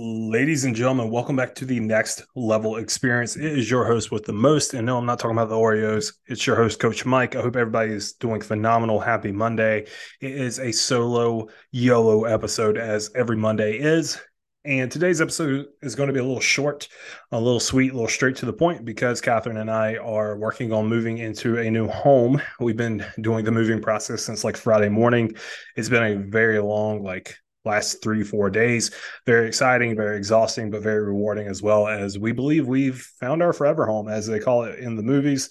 Ladies and gentlemen, welcome back to the next level experience. It is your host with the most. And no, I'm not talking about the Oreos. It's your host, Coach Mike. I hope everybody is doing phenomenal. Happy Monday. It is a solo YOLO episode, as every Monday is. And today's episode is going to be a little short, a little sweet, a little straight to the point because Catherine and I are working on moving into a new home. We've been doing the moving process since like Friday morning. It's been a very long, like last three, four days. Very exciting, very exhausting, but very rewarding as well as we believe we've found our forever home, as they call it in the movies.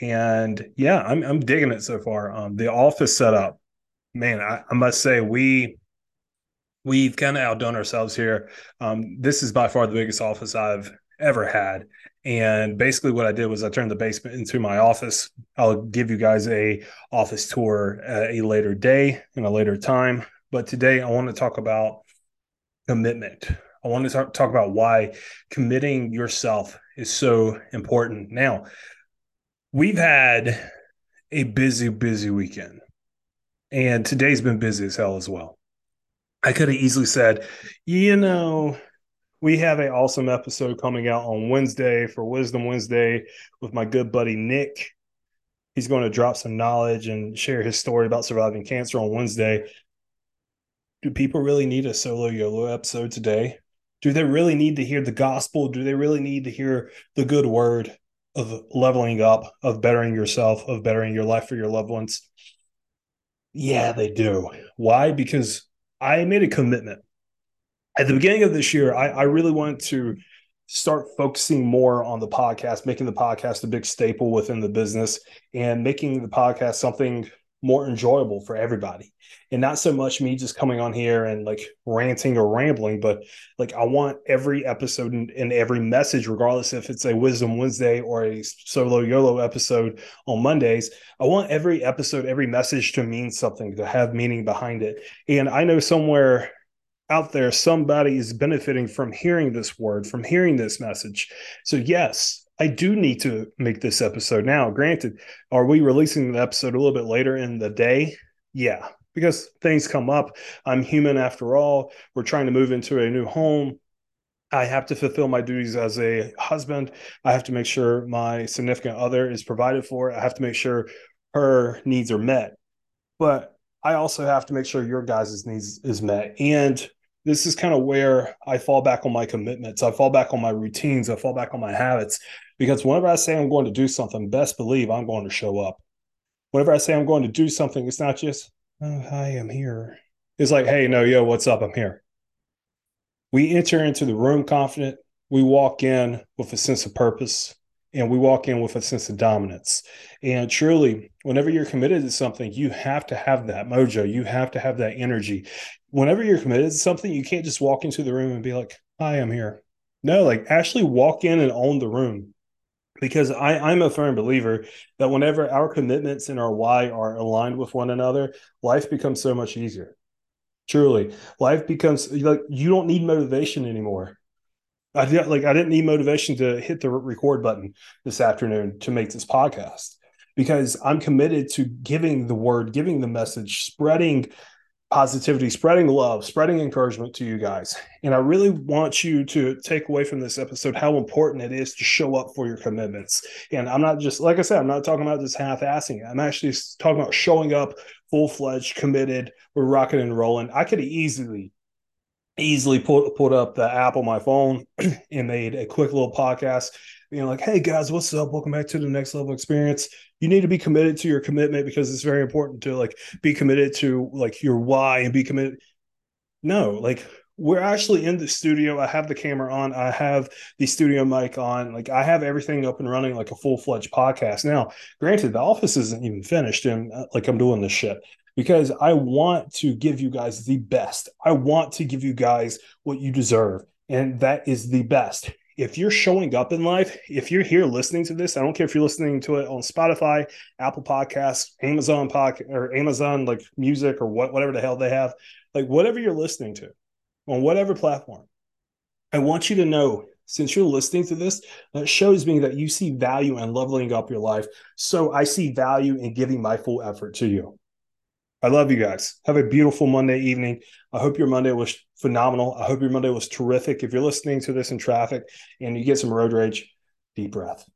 And yeah, I'm, I'm digging it so far. Um, the office setup, man, I, I must say, we we've kind of outdone ourselves here. Um, this is by far the biggest office I've ever had. And basically what I did was I turned the basement into my office. I'll give you guys a office tour at a later day and a later time. But today I want to talk about commitment. I want to talk, about why committing yourself is so important. Now, we've had a busy, busy weekend, and today's been busy as hell as well. I could have easily said, you know, we have an awesome episode coming out on Wednesday for Wisdom Wednesday with my good buddy Nick. He's going to drop some knowledge and share his story about surviving cancer on Wednesday do people really need a solo YOLO episode today? Do they really need to hear the gospel? Do they really need to hear the good word of leveling up, of bettering yourself, of bettering your life for your loved ones? Yeah, they do. Why? Because I made a commitment. At the beginning of this year, I, I really wanted to start focusing more on the podcast, making the podcast a big staple within the business and making the podcast something more enjoyable for everybody. And not so much me just coming on here and like ranting or rambling but like i want every episode and, and, every message regardless if it's a wisdom wednesday or a solo yolo episode on mondays i want every episode every message to mean something to have meaning behind it. And i know somewhere out there somebody is benefiting from hearing this word from hearing this message. So yes I do need to make this episode now. Granted, are we releasing the episode a little bit later in the day? Yeah, because things come up. I'm human after all. We're trying to move into a new home. I have to fulfill my duties as a husband. I have to make sure my significant other is provided for. I have to make sure her needs are met. But I also have to make sure your guys' needs is met. And this is kind of where I fall back on my commitments. I fall back on my routines. I fall back on my habits because whenever I say I'm going to do something, best believe I'm going to show up. Whenever I say I'm going to do something, it's not just, oh, hi, I'm here. It's like, hey, no, yo, what's up? I'm here. We enter into the room confident. We walk in with a sense of purpose and we walk in with a sense of dominance. And truly, whenever you're committed to something, you have to have that mojo. You have to have that energy. Whenever you're committed to something, you can't just walk into the room and be like, hi, I'm here. No, like actually walk in and own the room because I, I'm a firm believer that whenever our commitments and our why are aligned with one another, life becomes so much easier. Truly, life becomes like you don't need motivation anymore. I did, like I didn't need motivation to hit the record button this afternoon to make this podcast because I'm committed to giving the word, giving the message, spreading positivity, spreading love, spreading encouragement to you guys. And I really want you to take away from this episode how important it is to show up for your commitments. And I'm not just, like I said, I'm not talking about just half assing it. I'm actually talking about showing up full fledged, committed, we're rocking and rolling. I could easily, easily put, put up the app on my phone and made a quick little podcast being like, hey guys, what's up? Welcome back to the next level experience. You need to be committed to your commitment because it's very important to like be committed to like your why and be committed. No, like we're actually in the studio. I have the camera on. I have the studio mic on. Like I have everything up and running like a full fledged podcast. Now, granted, the office isn't even finished and uh, like I'm doing this shit because I want to give you guys the best. I want to give you guys what you deserve. And that is the best if you're showing up in life, if you're here listening to this, I don't care if you're listening to it on Spotify, Apple Podcasts, Amazon Podcast, or Amazon like music or what whatever the hell they have, like whatever you're listening to on whatever platform. I want you to know since you're listening to this, that shows me that you see value in leveling up your life. So I see value in giving my full effort to you. I love you guys. Have a beautiful Monday evening. I hope your Monday was phenomenal. I hope your Monday was terrific. If you're listening to this in traffic and you get some road rage, deep breath.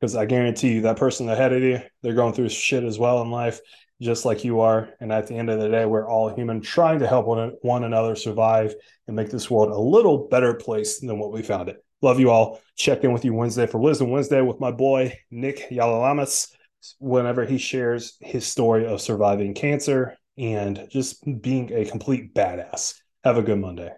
Because I guarantee you, that person ahead of you, they're going through shit as well in life, just like you are. And at the end of the day, we're all human trying to help one, one another survive and make this world a little better place than what we found it. Love you all. Check in with you Wednesday for Wisdom Wednesday with my boy, Nick Yalalamas whenever he shares his story of surviving cancer and just being a complete badass. Have a good Monday.